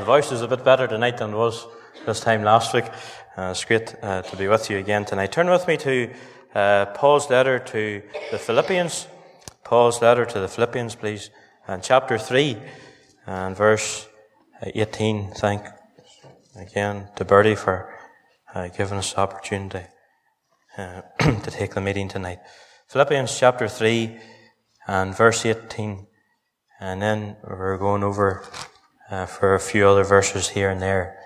The voice is a bit better tonight than it was this time last week. Uh, it's great uh, to be with you again tonight. Turn with me to uh, Paul's letter to the Philippians. Paul's letter to the Philippians, please. And chapter 3 and verse 18. Thank again to Bertie for uh, giving us the opportunity uh, to take the meeting tonight. Philippians chapter 3 and verse 18. And then we're going over uh, for a few other verses here and there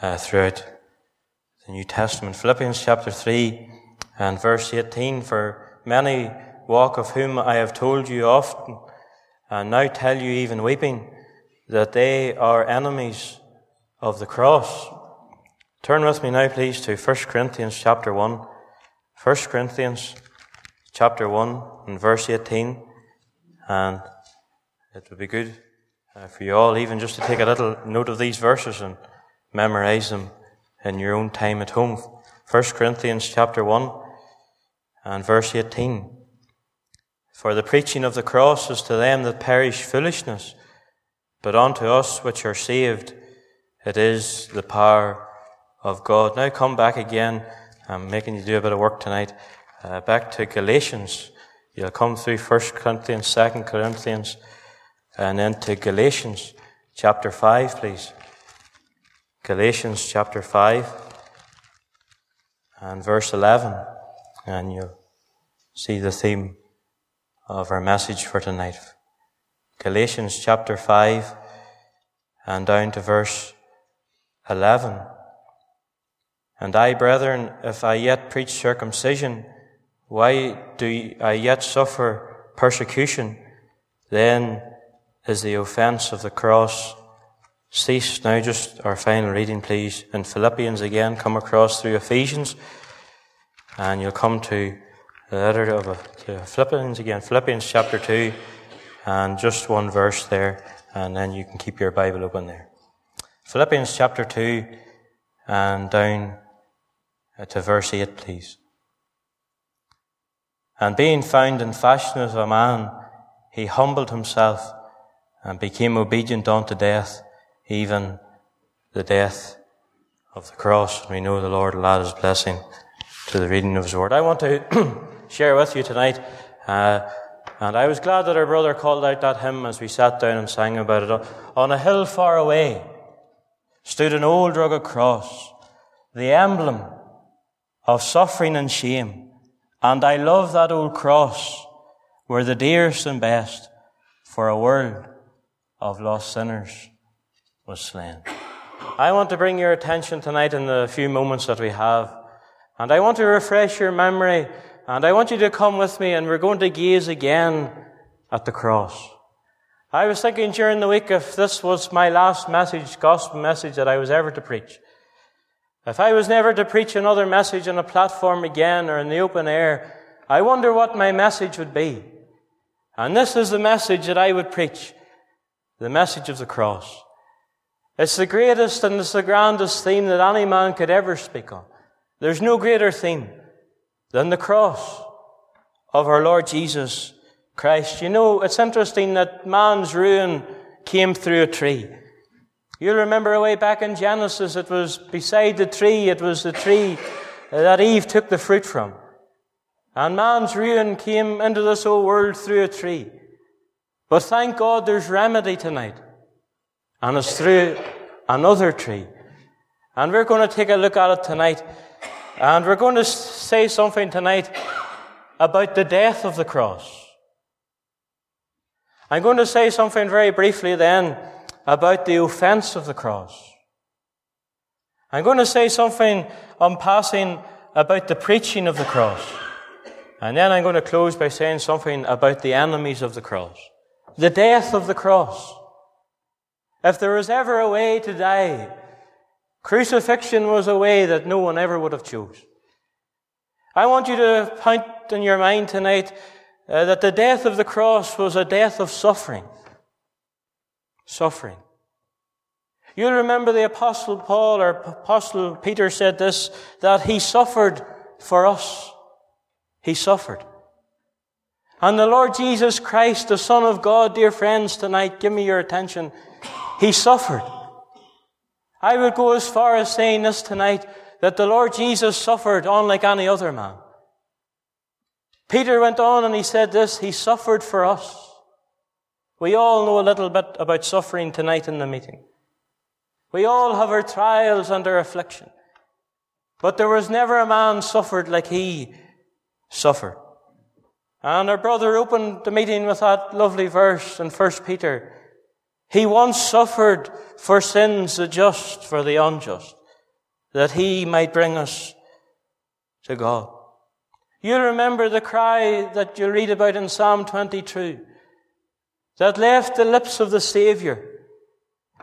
uh, throughout the New Testament. Philippians chapter 3 and verse 18. For many walk of whom I have told you often, and now tell you even weeping, that they are enemies of the cross. Turn with me now, please, to 1 Corinthians chapter 1. 1 Corinthians chapter 1 and verse 18. And it would be good for you all even just to take a little note of these verses and memorize them in your own time at home. 1 Corinthians chapter 1 and verse 18. For the preaching of the cross is to them that perish foolishness, but unto us which are saved it is the power of God. Now come back again. I'm making you do a bit of work tonight. Uh, back to Galatians. You'll come through 1 Corinthians, 2 Corinthians, and then to Galatians chapter 5, please. Galatians chapter 5 and verse 11. And you'll see the theme of our message for tonight. Galatians chapter 5 and down to verse 11. And I, brethren, if I yet preach circumcision, why do I yet suffer persecution? Then is the offense of the cross ceased. Now just our final reading, please. In Philippians again, come across through Ephesians, and you'll come to the letter of uh, to Philippians again, Philippians chapter 2, and just one verse there, and then you can keep your Bible open there. Philippians chapter 2, and down uh, to verse 8, please. And being found in fashion as a man, he humbled himself and became obedient unto death, even the death of the cross. We know the Lord will add his blessing to the reading of his word. I want to share with you tonight, uh, and I was glad that our brother called out that hymn as we sat down and sang about it. On a hill far away stood an old rugged cross, the emblem of suffering and shame. And I love that old cross where the dearest and best for a world of lost sinners was slain. I want to bring your attention tonight in the few moments that we have. And I want to refresh your memory. And I want you to come with me and we're going to gaze again at the cross. I was thinking during the week if this was my last message, gospel message that I was ever to preach. If I was never to preach another message on a platform again or in the open air, I wonder what my message would be. And this is the message that I would preach the message of the cross. It's the greatest and it's the grandest theme that any man could ever speak on. There's no greater theme than the cross of our Lord Jesus Christ. You know, it's interesting that man's ruin came through a tree. You'll remember way back in Genesis, it was beside the tree, it was the tree that Eve took the fruit from. And man's ruin came into this old world through a tree. But thank God there's remedy tonight. And it's through another tree. And we're going to take a look at it tonight. And we're going to say something tonight about the death of the cross. I'm going to say something very briefly then about the offense of the cross. I'm going to say something on passing about the preaching of the cross. And then I'm going to close by saying something about the enemies of the cross the death of the cross. If there was ever a way to die, crucifixion was a way that no one ever would have chose. I want you to point in your mind tonight uh, that the death of the cross was a death of suffering. Suffering. You'll remember the apostle Paul or apostle Peter said this, that he suffered for us. He suffered. And the Lord Jesus Christ, the Son of God, dear friends, tonight, give me your attention. He suffered. I would go as far as saying this tonight that the Lord Jesus suffered unlike any other man. Peter went on and he said this, he suffered for us. We all know a little bit about suffering tonight in the meeting. We all have our trials and our affliction. But there was never a man suffered like he suffered. And our brother opened the meeting with that lovely verse in 1 Peter. He once suffered for sins the just for the unjust, that he might bring us to God. You remember the cry that you read about in Psalm 22 that left the lips of the Savior.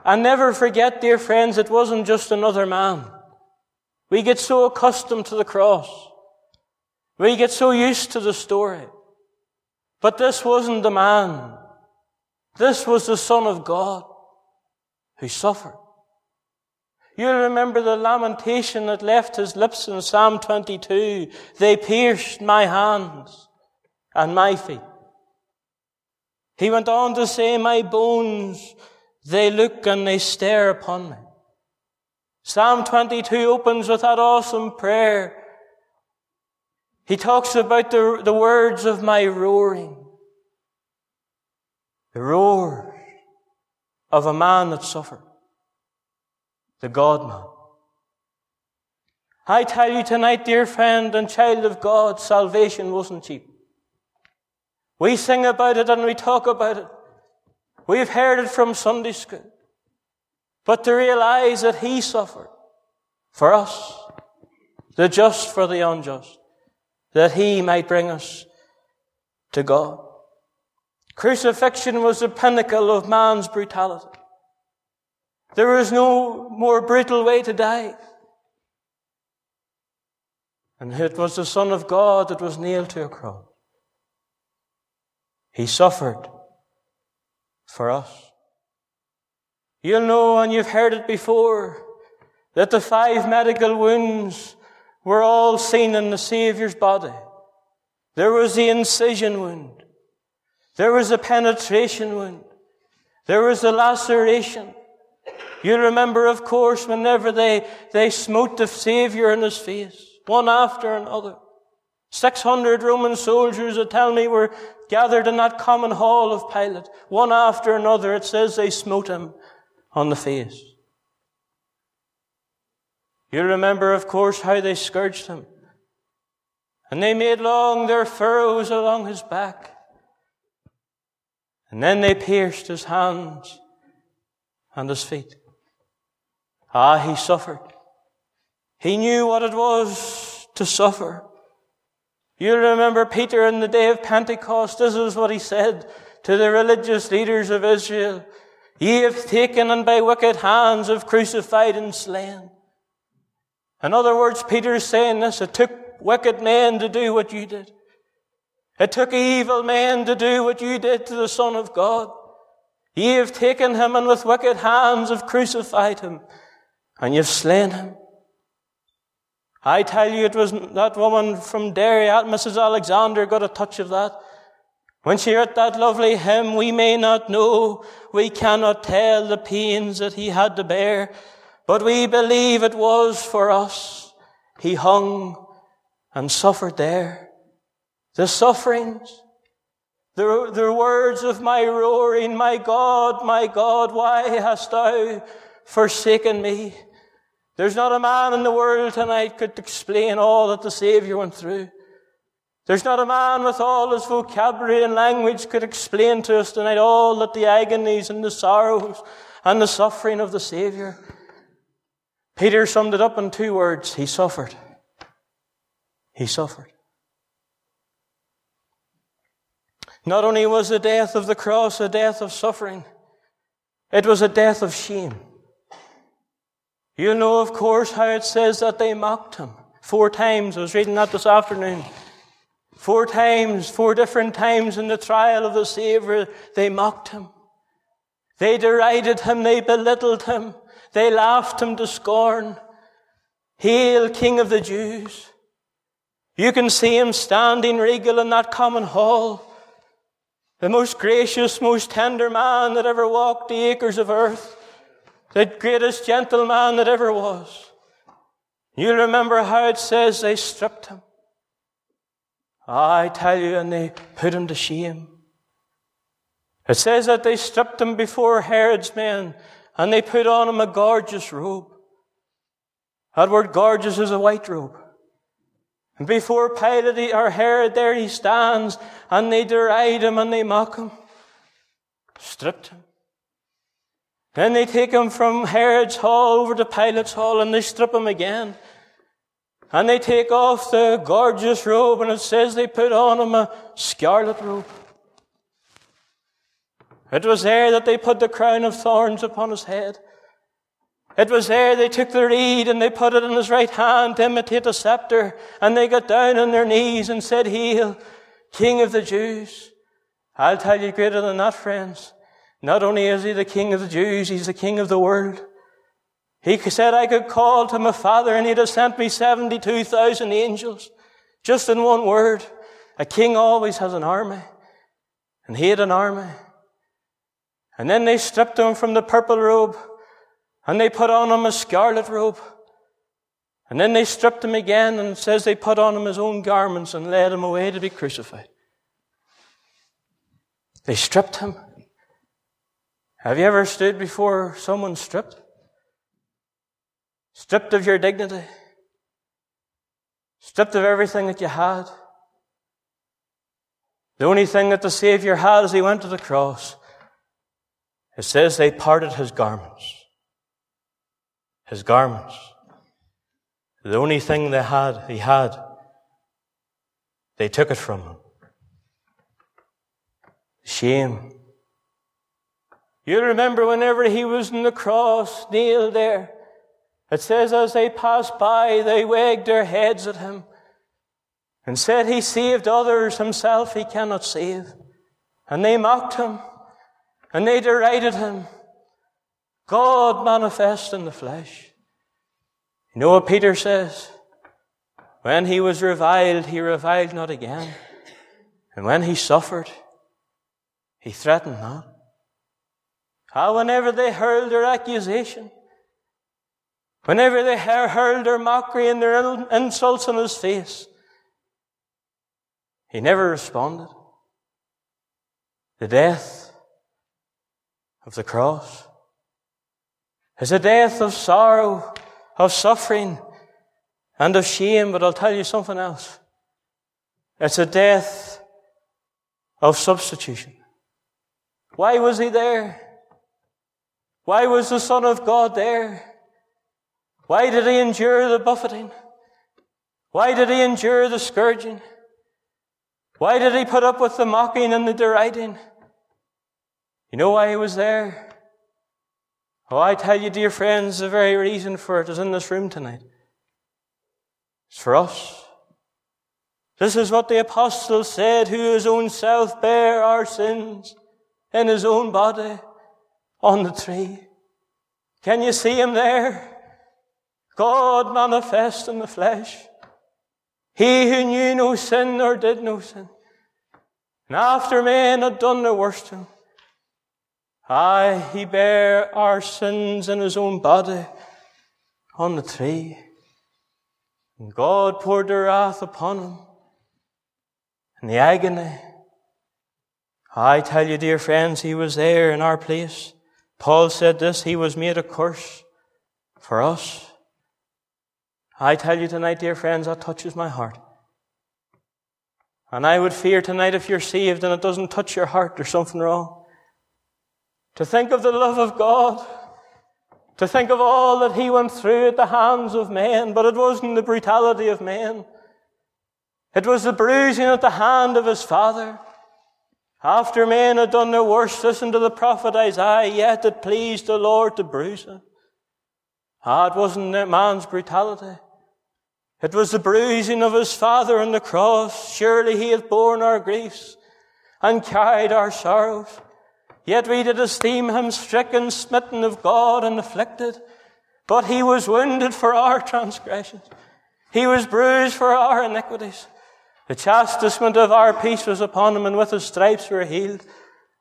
And never forget, dear friends, it wasn't just another man. We get so accustomed to the cross. We get so used to the story. But this wasn't the man. This was the Son of God who suffered. You remember the lamentation that left his lips in Psalm 22. They pierced my hands and my feet. He went on to say, my bones, they look and they stare upon me. Psalm 22 opens with that awesome prayer. He talks about the, the words of my roaring. The roar of a man that suffered. The God man. I tell you tonight, dear friend and child of God, salvation wasn't cheap. We sing about it and we talk about it. We've heard it from Sunday school. But to realize that He suffered for us, the just for the unjust, that He might bring us to God. Crucifixion was the pinnacle of man's brutality. There is no more brutal way to die. And it was the Son of God that was nailed to a cross. He suffered for us. You'll know, and you've heard it before, that the five medical wounds were all seen in the Saviour's body. There was the incision wound. There was the penetration wound. There was the laceration. You remember, of course, whenever they, they smote the Saviour in his face, one after another. 600 Roman soldiers that tell me were gathered in that common hall of Pilate. One after another, it says they smote him on the face. You remember, of course, how they scourged him. And they made long their furrows along his back. And then they pierced his hands and his feet. Ah, he suffered. He knew what it was to suffer. You remember Peter in the day of Pentecost. This is what he said to the religious leaders of Israel. Ye have taken and by wicked hands have crucified and slain. In other words, Peter is saying this. It took wicked men to do what you did. It took evil men to do what you did to the Son of God. Ye have taken him and with wicked hands have crucified him and you've slain him. I tell you, it was that woman from Derry, Mrs. Alexander, got a touch of that. When she heard that lovely hymn, we may not know, we cannot tell the pains that he had to bear, but we believe it was for us. He hung and suffered there. The sufferings, the, the words of my roaring, my God, my God, why hast thou forsaken me? There's not a man in the world tonight could explain all that the Savior went through. There's not a man with all his vocabulary and language could explain to us tonight all that the agonies and the sorrows and the suffering of the Savior. Peter summed it up in two words. He suffered. He suffered. Not only was the death of the cross a death of suffering, it was a death of shame. You know, of course, how it says that they mocked him. Four times. I was reading that this afternoon. Four times, four different times in the trial of the Savior, they mocked him. They derided him. They belittled him. They laughed him to scorn. Hail, King of the Jews. You can see him standing regal in that common hall. The most gracious, most tender man that ever walked the acres of earth the greatest gentleman that ever was. You'll remember how it says they stripped him. I tell you, and they put him to shame. It says that they stripped him before Herod's men, and they put on him a gorgeous robe. That word gorgeous is a white robe. And before Pilate or Herod, there he stands, and they deride him and they mock him. Stripped him. Then they take him from Herod's hall over to Pilate's hall, and they strip him again. And they take off the gorgeous robe, and it says they put on him a scarlet robe. It was there that they put the crown of thorns upon his head. It was there they took the reed and they put it in his right hand to imitate a scepter, and they got down on their knees and said, Hail, King of the Jews. I'll tell you greater than that, friends. Not only is he the King of the Jews, he's the King of the world. He said I could call to my Father and he'd have sent me 72,000 angels. Just in one word. A king always has an army. And he had an army. And then they stripped him from the purple robe and they put on him a scarlet robe. And then they stripped him again and says they put on him his own garments and led him away to be crucified. They stripped him. Have you ever stood before someone stripped? Stripped of your dignity? Stripped of everything that you had? The only thing that the Savior had as he went to the cross, it says they parted his garments his garments. The only thing they had, he had, they took it from him. Shame. You remember whenever he was on the cross, nailed there, it says as they passed by, they wagged their heads at him and said he saved others, himself he cannot save. And they mocked him and they derided him. God manifest in the flesh. You know what Peter says? When he was reviled, he reviled not again. And when he suffered, he threatened not. How whenever they hurled their accusation, whenever they hurled their mockery and their insults on his face, he never responded. The death of the cross It's a death of sorrow, of suffering, and of shame, but I'll tell you something else. It's a death of substitution. Why was he there? Why was the Son of God there? Why did he endure the buffeting? Why did he endure the scourging? Why did he put up with the mocking and the deriding? You know why he was there? Oh, I tell you, dear friends, the very reason for it is in this room tonight. It's for us. This is what the apostle said, who his own self bare our sins in his own body on the tree. Can you see him there? God manifest in the flesh. He who knew no sin nor did no sin. And after men had done their worst to him, Aye, he bare our sins in his own body on the tree. And God poured the wrath upon him and the agony. I tell you, dear friends, he was there in our place. Paul said this, he was made a curse for us. I tell you tonight, dear friends, that touches my heart. And I would fear tonight if you're saved and it doesn't touch your heart, there's something wrong. To think of the love of God. To think of all that he went through at the hands of men, but it wasn't the brutality of men. It was the bruising at the hand of his father. After men had done their worst, listen to the prophet Isaiah, yet it pleased the Lord to bruise him. Ah, it wasn't man's brutality. It was the bruising of his father on the cross. Surely he hath borne our griefs and carried our sorrows. Yet we did esteem him stricken, smitten of God, and afflicted. But he was wounded for our transgressions. He was bruised for our iniquities. The chastisement of our peace was upon him, and with his stripes we were healed.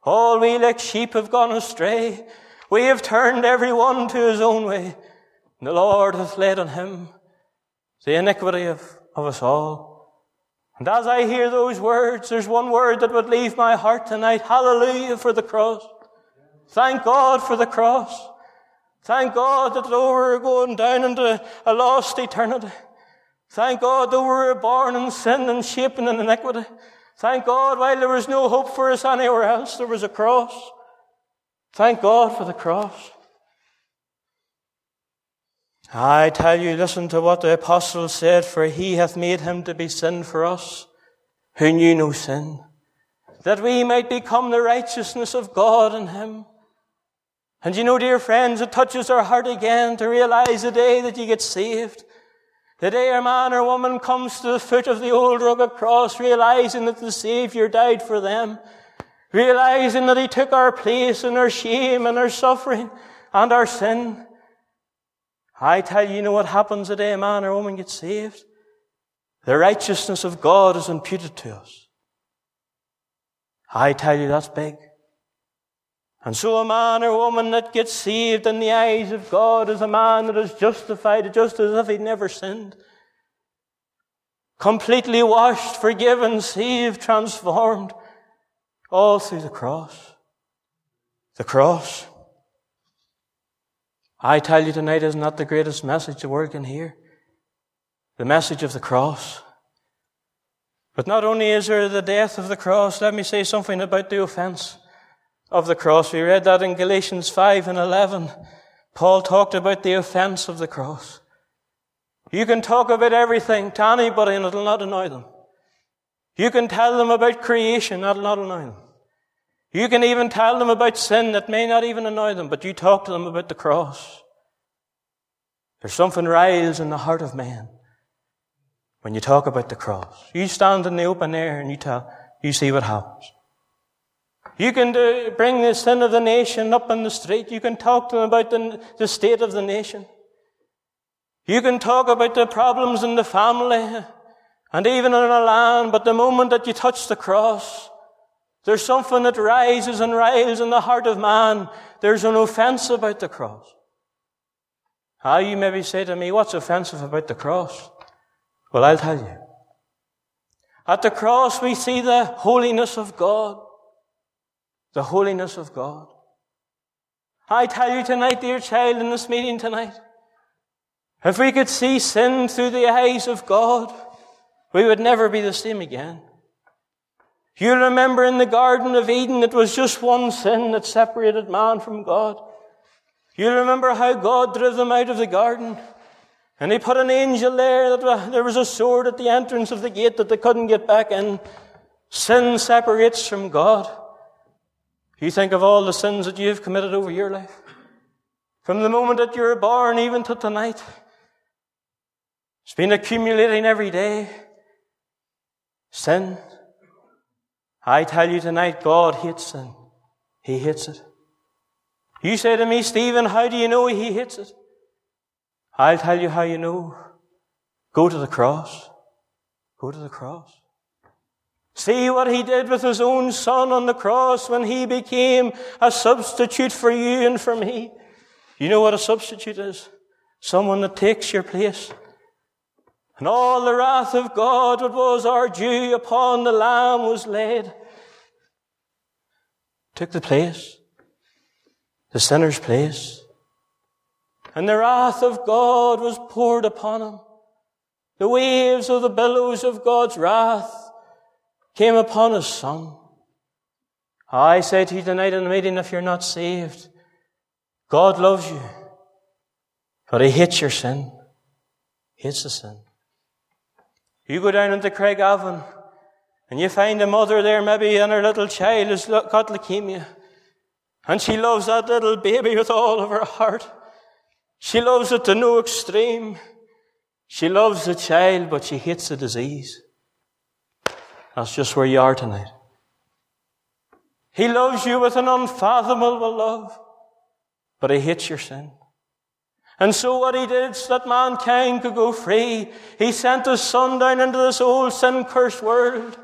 All we like sheep have gone astray. We have turned every one to his own way. And the Lord hath laid on him the iniquity of, of us all. And as I hear those words, there's one word that would leave my heart tonight. Hallelujah for the cross. Thank God for the cross. Thank God that though we're going down into a lost eternity, thank God that we were born in sin and shaping in iniquity. Thank God while there was no hope for us anywhere else, there was a cross. Thank God for the cross. I tell you, listen to what the apostle said, for he hath made him to be sin for us, who knew no sin, that we might become the righteousness of God in him. And you know, dear friends, it touches our heart again to realize the day that you get saved. The day a man or woman comes to the foot of the old rugged cross, realizing that the Savior died for them, realizing that He took our place and our shame and our suffering and our sin. I tell you, you know what happens the day a man or woman gets saved? The righteousness of God is imputed to us. I tell you, that's big. And so a man or woman that gets saved in the eyes of God is a man that is justified just as if he'd never sinned. Completely washed, forgiven, saved, transformed. All through the cross. The cross. I tell you tonight, isn't that the greatest message the world can hear? The message of the cross. But not only is there the death of the cross, let me say something about the offense of the cross. We read that in Galatians 5 and 11. Paul talked about the offense of the cross. You can talk about everything to anybody and it'll not annoy them. You can tell them about creation, that'll not annoy them. You can even tell them about sin that may not even annoy them, but you talk to them about the cross. There's something riles in the heart of man when you talk about the cross. You stand in the open air and you tell, you see what happens. You can do, bring the sin of the nation up in the street. You can talk to them about the, the state of the nation. You can talk about the problems in the family and even in a land, but the moment that you touch the cross, there's something that rises and riles in the heart of man. There's an offense about the cross. How you maybe say to me, what's offensive about the cross? Well, I'll tell you. At the cross, we see the holiness of God the holiness of God. I tell you tonight, dear child, in this meeting tonight, if we could see sin through the eyes of God, we would never be the same again. You remember in the Garden of Eden, it was just one sin that separated man from God. You remember how God drove them out of the garden. And he put an angel there that there was a sword at the entrance of the gate that they couldn't get back in. Sin separates from God. You think of all the sins that you've committed over your life. From the moment that you were born even to tonight. It's been accumulating every day. Sin. I tell you tonight, God hates sin. He hates it. You say to me, Stephen, how do you know he hates it? I'll tell you how you know. Go to the cross. Go to the cross. See what he did with his own son on the cross when he became a substitute for you and for me. You know what a substitute is? Someone that takes your place. And all the wrath of God that was our due upon the Lamb was laid. Took the place. The sinner's place. And the wrath of God was poured upon him. The waves of the billows of God's wrath came upon his son. I say to you tonight in the meeting, if you're not saved, God loves you, but he hates your sin. Hates the sin. You go down into Craigavon and you find a mother there maybe and her little child has got leukemia. And she loves that little baby with all of her heart. She loves it to no extreme. She loves the child, but she hates the disease. That's just where you are tonight. He loves you with an unfathomable love, but he hates your sin. And so what he did so that mankind could go free, he sent his son down into this old sin cursed world.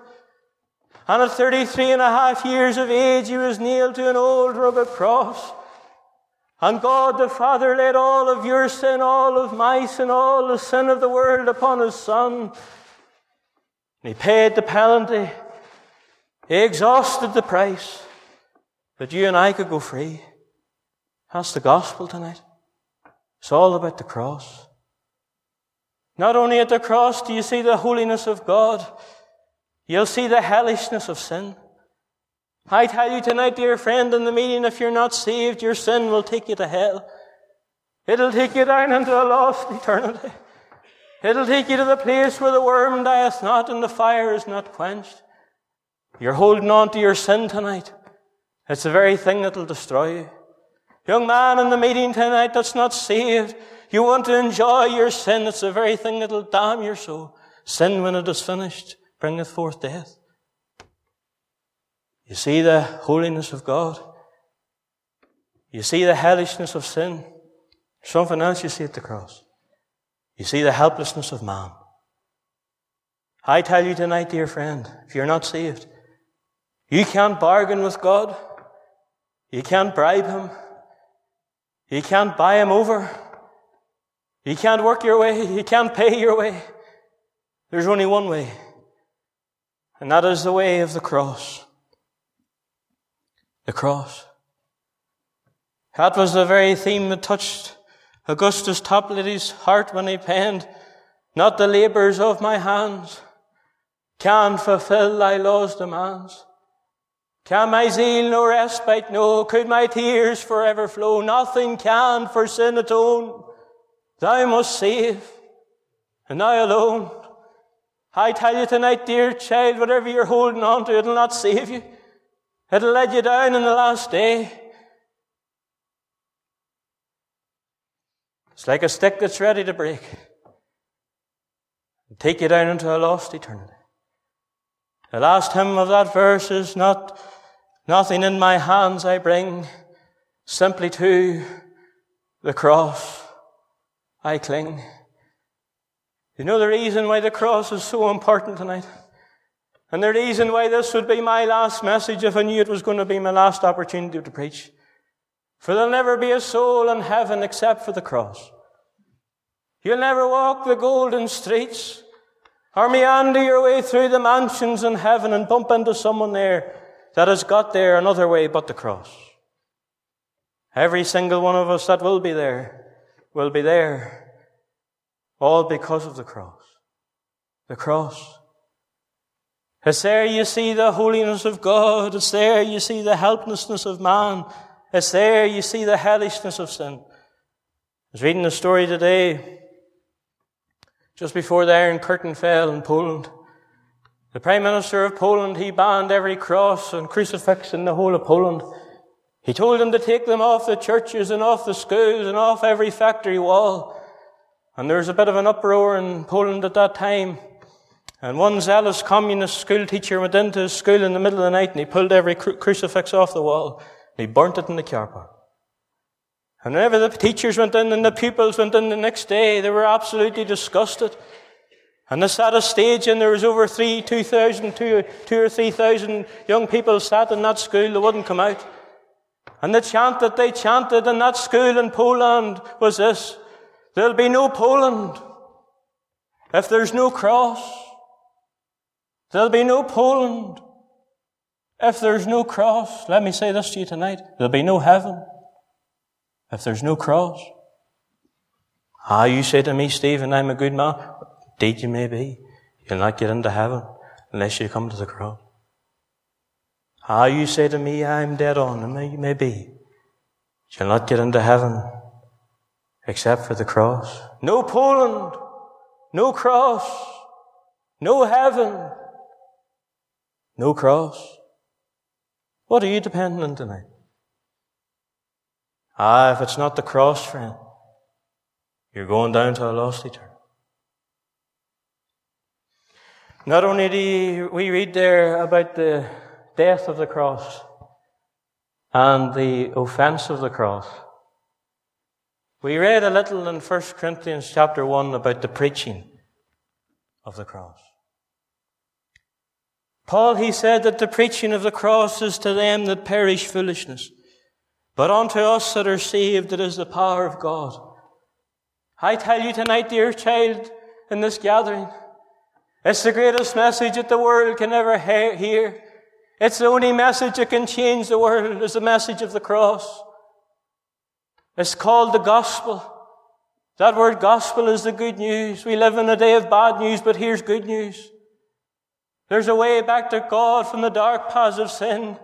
And at 33 and a half years of age, he was nailed to an old rugged cross. And God the Father laid all of your sin, all of my sin, all the sin of the world upon His Son. And he paid the penalty. He exhausted the price that you and I could go free. That's the gospel tonight. It's all about the cross. Not only at the cross do you see the holiness of God, you'll see the hellishness of sin. I tell you tonight, dear friend, in the meeting, if you're not saved, your sin will take you to hell. It'll take you down into a lost eternity. It'll take you to the place where the worm dieth not and the fire is not quenched. You're holding on to your sin tonight. It's the very thing that'll destroy you. Young man in the meeting tonight that's not saved, you want to enjoy your sin. It's the very thing that'll damn your soul. Sin, when it is finished, bringeth forth death. You see the holiness of God. You see the hellishness of sin. Something else you see at the cross. You see the helplessness of man. I tell you tonight, dear friend, if you're not saved, you can't bargain with God. You can't bribe Him. You can't buy Him over. You can't work your way. You can't pay your way. There's only one way. And that is the way of the cross the cross. That was the very theme that touched Augustus Toplady's heart when he penned, Not the labours of my hands can fulfill thy law's demands. Can my zeal no respite know? Could my tears forever flow? Nothing can for sin atone. Thou must save, and thou alone. I tell you tonight, dear child, whatever you're holding on to, it'll not save you. It'll let you down in the last day. It's like a stick that's ready to break and take you down into a lost eternity. The last hymn of that verse is not nothing in my hands I bring, simply to the cross I cling. You know the reason why the cross is so important tonight? And the reason why this would be my last message if I knew it was going to be my last opportunity to preach. For there'll never be a soul in heaven except for the cross. You'll never walk the golden streets or meander your way through the mansions in heaven and bump into someone there that has got there another way but the cross. Every single one of us that will be there will be there all because of the cross. The cross. It's there you see the holiness of God. It's there you see the helplessness of man. It's there you see the hellishness of sin. I was reading a story today, just before the Iron Curtain fell in Poland. The Prime Minister of Poland, he banned every cross and crucifix in the whole of Poland. He told them to take them off the churches and off the schools and off every factory wall. And there was a bit of an uproar in Poland at that time. And one zealous communist school teacher went into his school in the middle of the night and he pulled every cru- crucifix off the wall and he burnt it in the car park. And whenever the teachers went in and the pupils went in the next day, they were absolutely disgusted. And they sat a stage and there was over three, two thousand, two, two or three thousand young people sat in that school, they wouldn't come out. And the chant that they chanted in that school in Poland was this, there'll be no Poland if there's no cross. There'll be no Poland if there's no cross. Let me say this to you tonight. There'll be no heaven if there's no cross. Ah, you say to me, Stephen, I'm a good man. Indeed you may be. You'll not get into heaven unless you come to the cross. Ah, you say to me, I'm dead on. And you may be. You'll not get into heaven except for the cross. No Poland. No cross. No heaven no cross. What are you depending on tonight? Ah, if it's not the cross, friend, you're going down to a lost eternity. Not only do we read there about the death of the cross and the offense of the cross, we read a little in 1 Corinthians chapter 1 about the preaching of the cross. Paul, he said that the preaching of the cross is to them that perish foolishness, But unto us that are saved, it is the power of God. I tell you tonight, dear child, in this gathering, it's the greatest message that the world can ever hear. It's the only message that can change the world is the message of the cross. It's called the gospel. That word gospel is the good news. We live in a day of bad news, but here's good news. There's a way back to God from the dark paths of sin.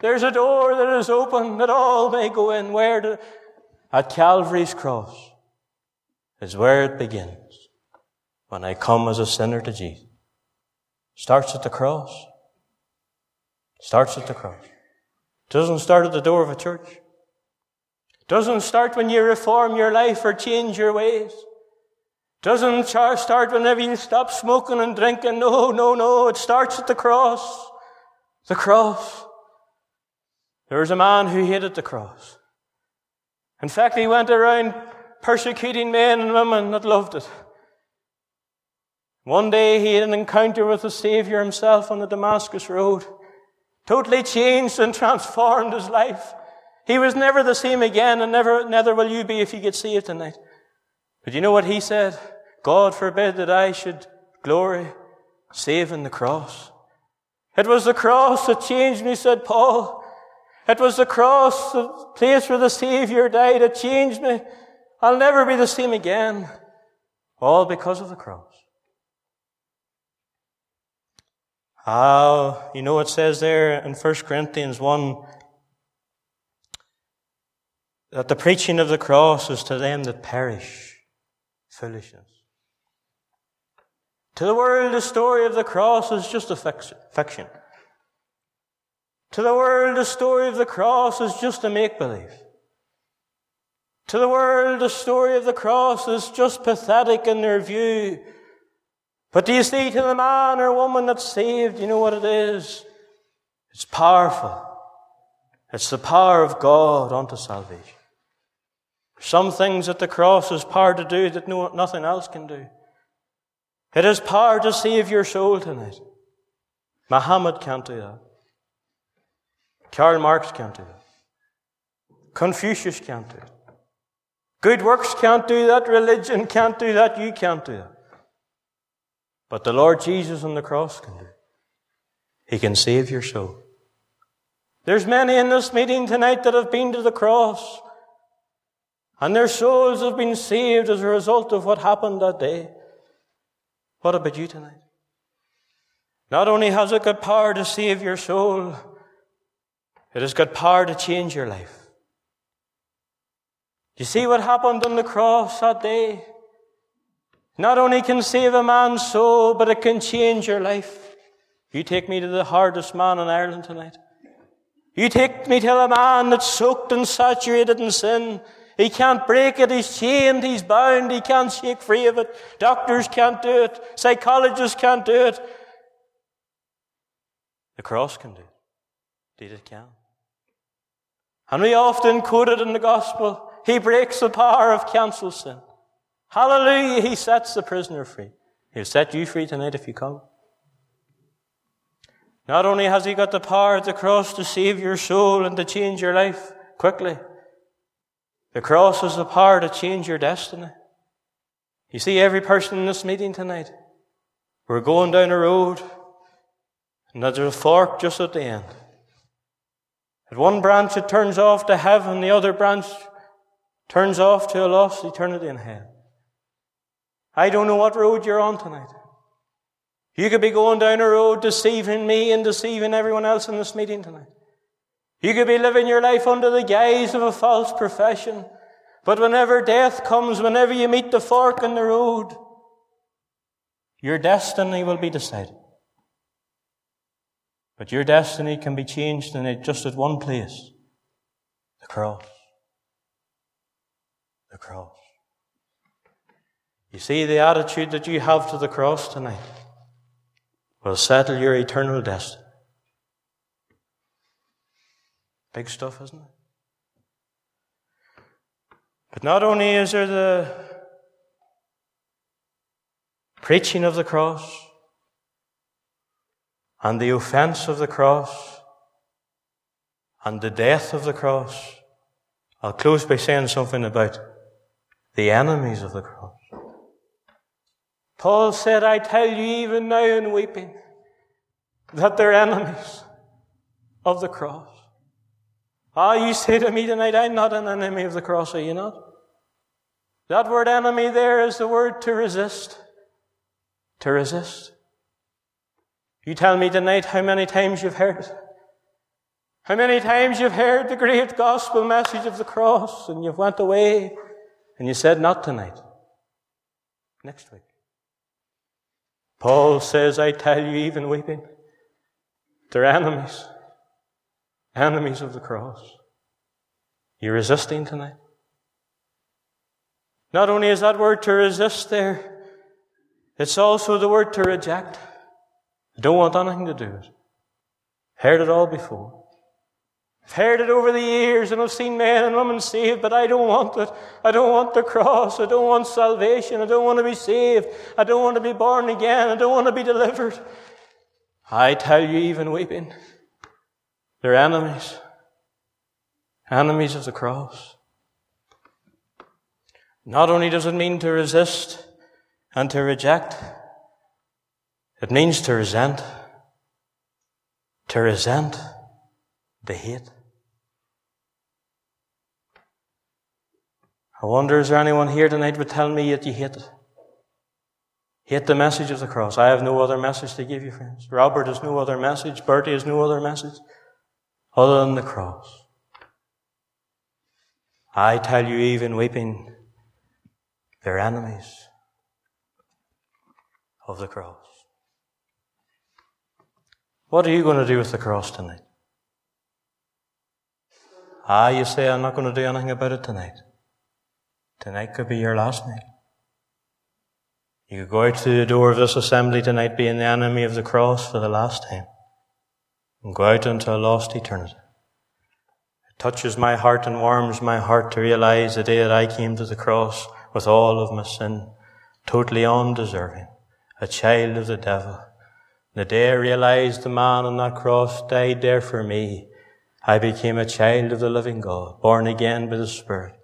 There's a door that is open that all may go in. Where to, at Calvary's cross is where it begins. When I come as a sinner to Jesus. Starts at the cross. Starts at the cross. Doesn't start at the door of a church. Doesn't start when you reform your life or change your ways. Doesn't start whenever you stop smoking and drinking. No, no, no. It starts at the cross. The cross. There was a man who hated the cross. In fact, he went around persecuting men and women that loved it. One day he had an encounter with the Savior himself on the Damascus Road totally changed and transformed his life. He was never the same again, and never, neither will you be if you get saved tonight. But you know what he said? God forbid that I should glory save in the cross. It was the cross that changed me, said Paul. It was the cross, the place where the Savior died, that changed me. I'll never be the same again. All because of the cross. Ah, you know, what it says there in 1 Corinthians 1 that the preaching of the cross is to them that perish foolishness. To the world, the story of the cross is just a fiction. To the world, the story of the cross is just a make believe. To the world, the story of the cross is just pathetic in their view but do you see to the man or woman that's saved, you know what it is? It's powerful. It's the power of God unto salvation. Some things that the cross has power to do that no, nothing else can do. It has power to save your soul tonight. Muhammad can't do that. Karl Marx can't do that. Confucius can't do it. Good works can't do that. Religion can't do that. You can't do that. But the Lord Jesus on the cross can do. He can save your soul. There's many in this meeting tonight that have been to the cross and their souls have been saved as a result of what happened that day. What about you tonight? Not only has it got power to save your soul, it has got power to change your life. Do you see what happened on the cross that day? Not only can save a man's soul, but it can change your life. You take me to the hardest man in Ireland tonight. You take me to a man that's soaked and saturated in sin. He can't break it. He's chained. He's bound. He can't shake free of it. Doctors can't do it. Psychologists can't do it. The cross can do it. Indeed, it can. And we often quote it in the gospel. He breaks the power of cancel sin. Hallelujah, he sets the prisoner free. He'll set you free tonight if you come. Not only has he got the power at the cross to save your soul and to change your life quickly, the cross has the power to change your destiny. You see, every person in this meeting tonight, we're going down a road, and there's a fork just at the end. At one branch it turns off to heaven, the other branch turns off to a lost eternity in hell. I don't know what road you're on tonight. You could be going down a road deceiving me and deceiving everyone else in this meeting tonight. You could be living your life under the guise of a false profession. But whenever death comes, whenever you meet the fork in the road, your destiny will be decided. But your destiny can be changed in it just at one place. The cross. The cross. You see, the attitude that you have to the cross tonight will settle your eternal destiny. Big stuff, isn't it? But not only is there the preaching of the cross and the offense of the cross and the death of the cross I'll close by saying something about the enemies of the cross. Paul said, I tell you even now in weeping that they're enemies of the cross. Ah, you say to me tonight, I'm not an enemy of the cross, are you not? That word enemy there is the word to resist. To resist. You tell me tonight how many times you've heard it. How many times you've heard the great gospel message of the cross and you've went away and you said not tonight. Next week. Paul says, I tell you, even weeping, they're enemies. Enemies of the cross. You're resisting tonight? Not only is that word to resist there, it's also the word to reject. I don't want anything to do with it. Heard it all before. I've heard it over the years and I've seen men and women saved, but I don't want it. I don't want the cross. I don't want salvation. I don't want to be saved. I don't want to be born again. I don't want to be delivered. I tell you, even weeping, they're enemies. Enemies of the cross. Not only does it mean to resist and to reject, it means to resent. To resent the hate. I wonder, is there anyone here tonight would tell me that you hate it? Hate the message of the cross. I have no other message to give you, friends. Robert has no other message. Bertie has no other message other than the cross. I tell you, even weeping, they're enemies of the cross. What are you going to do with the cross tonight? Ah, you say, I'm not going to do anything about it tonight. Tonight could be your last night. You could go out to the door of this assembly tonight being the enemy of the cross for the last time and go out into a lost eternity. It touches my heart and warms my heart to realize the day that I came to the cross with all of my sin, totally undeserving, a child of the devil. The day I realized the man on that cross died there for me, I became a child of the living God, born again by the Spirit.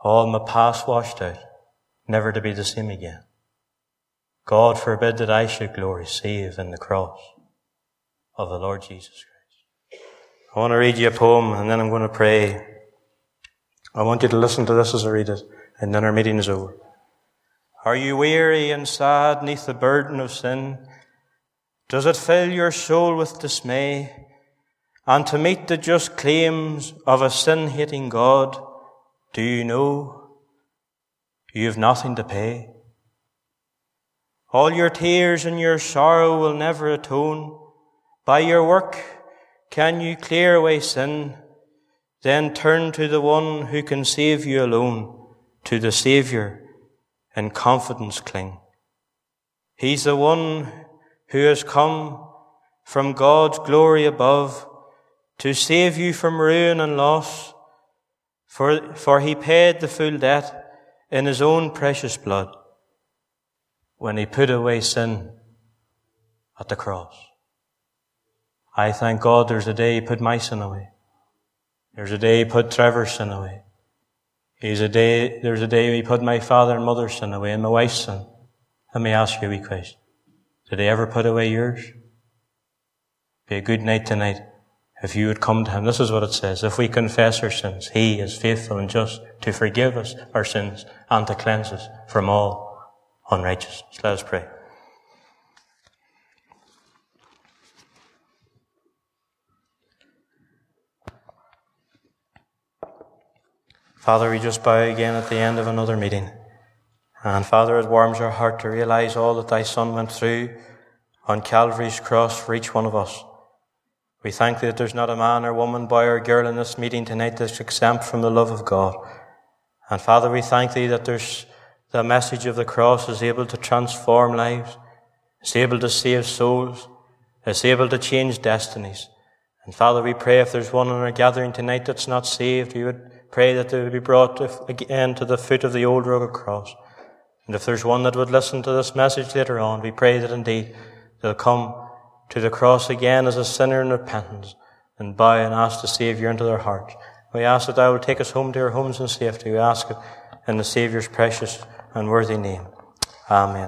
All my past washed out, never to be the same again. God forbid that I should glory save in the cross of the Lord Jesus Christ. I want to read you a poem and then I'm going to pray. I want you to listen to this as I read it and then our meeting is over. Are you weary and sad neath the burden of sin? Does it fill your soul with dismay? And to meet the just claims of a sin hating God, do you know you have nothing to pay? All your tears and your sorrow will never atone. By your work can you clear away sin? Then turn to the one who can save you alone, to the Saviour, in confidence cling. He's the one who has come from God's glory above to save you from ruin and loss, for, for he paid the full debt in his own precious blood when he put away sin at the cross. I thank God there's a day he put my sin away. There's a day he put Trevor's sin away. There's a day, there's a day he put my father and mother's sin away and my wife's sin. Let me ask you a wee question. Did he ever put away yours? Be a good night tonight if you would come to him. This is what it says. If we confess our sins, he is faithful and just to forgive us our sins and to cleanse us from all unrighteousness. Let us pray. Father, we just bow again at the end of another meeting. And Father, it warms our heart to realize all that thy Son went through on Calvary's cross for each one of us. We thank thee that there's not a man or woman, boy or girl in this meeting tonight that's exempt from the love of God. And Father, we thank thee that there's the message of the cross is able to transform lives. is able to save souls. is able to change destinies. And Father, we pray if there's one in our gathering tonight that's not saved, we would pray that they would be brought again to the foot of the old rugged cross. And if there's one that would listen to this message later on, we pray that indeed they'll come to the cross again as a sinner in repentance and bow and ask the Saviour into their heart We ask that thou will take us home to our homes in safety. We ask it in the Saviour's precious and worthy name. Amen.